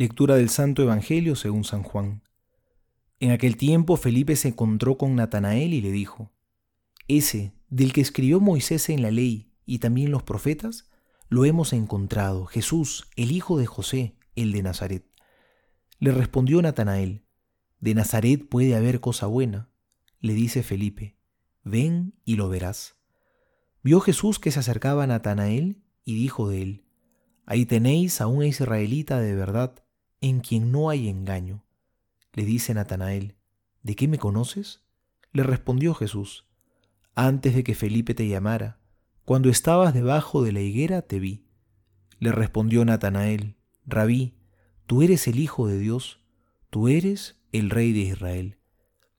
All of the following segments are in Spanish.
Lectura del Santo Evangelio según San Juan. En aquel tiempo Felipe se encontró con Natanael y le dijo, Ese, del que escribió Moisés en la ley y también los profetas, lo hemos encontrado, Jesús, el hijo de José, el de Nazaret. Le respondió Natanael, De Nazaret puede haber cosa buena. Le dice Felipe, Ven y lo verás. Vio Jesús que se acercaba a Natanael y dijo de él, Ahí tenéis a un israelita de verdad, en quien no hay engaño. Le dice Natanael, ¿de qué me conoces? Le respondió Jesús, antes de que Felipe te llamara, cuando estabas debajo de la higuera te vi. Le respondió Natanael, Rabí, tú eres el Hijo de Dios, tú eres el Rey de Israel.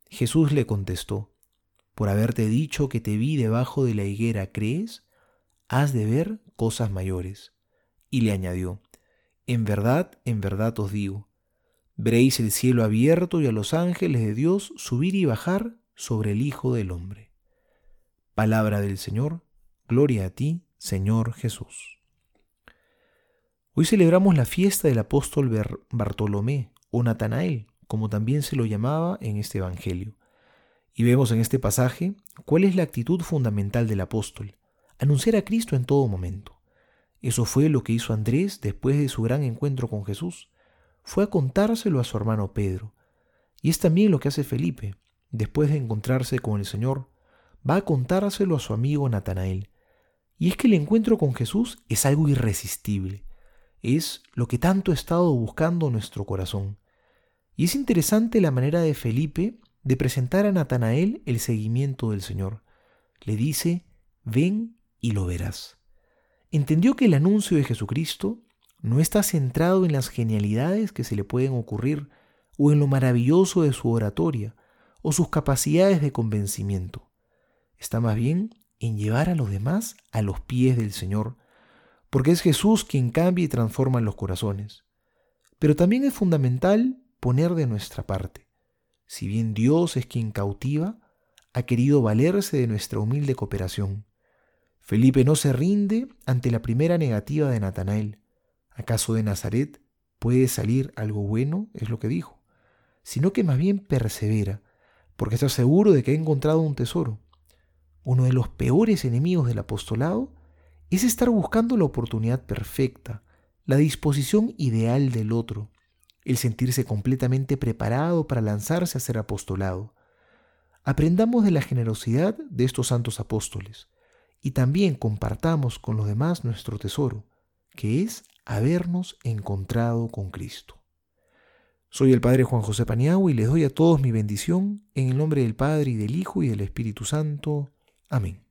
Jesús le contestó, por haberte dicho que te vi debajo de la higuera, ¿crees? Has de ver cosas mayores. Y le añadió, en verdad, en verdad os digo, veréis el cielo abierto y a los ángeles de Dios subir y bajar sobre el Hijo del Hombre. Palabra del Señor, gloria a ti, Señor Jesús. Hoy celebramos la fiesta del apóstol Bartolomé o Natanael, como también se lo llamaba en este Evangelio. Y vemos en este pasaje cuál es la actitud fundamental del apóstol, anunciar a Cristo en todo momento. Eso fue lo que hizo Andrés después de su gran encuentro con Jesús. Fue a contárselo a su hermano Pedro. Y es también lo que hace Felipe. Después de encontrarse con el Señor, va a contárselo a su amigo Natanael. Y es que el encuentro con Jesús es algo irresistible. Es lo que tanto ha estado buscando nuestro corazón. Y es interesante la manera de Felipe de presentar a Natanael el seguimiento del Señor. Le dice, ven y lo verás entendió que el anuncio de Jesucristo no está centrado en las genialidades que se le pueden ocurrir o en lo maravilloso de su oratoria o sus capacidades de convencimiento. Está más bien en llevar a los demás a los pies del Señor, porque es Jesús quien cambia y transforma los corazones. Pero también es fundamental poner de nuestra parte. Si bien Dios es quien cautiva, ha querido valerse de nuestra humilde cooperación. Felipe no se rinde ante la primera negativa de Natanael. ¿Acaso de Nazaret puede salir algo bueno? Es lo que dijo. Sino que más bien persevera, porque está seguro de que ha encontrado un tesoro. Uno de los peores enemigos del apostolado es estar buscando la oportunidad perfecta, la disposición ideal del otro, el sentirse completamente preparado para lanzarse a ser apostolado. Aprendamos de la generosidad de estos santos apóstoles y también compartamos con los demás nuestro tesoro, que es habernos encontrado con Cristo. Soy el Padre Juan José Paniagua y les doy a todos mi bendición en el nombre del Padre y del Hijo y del Espíritu Santo. Amén.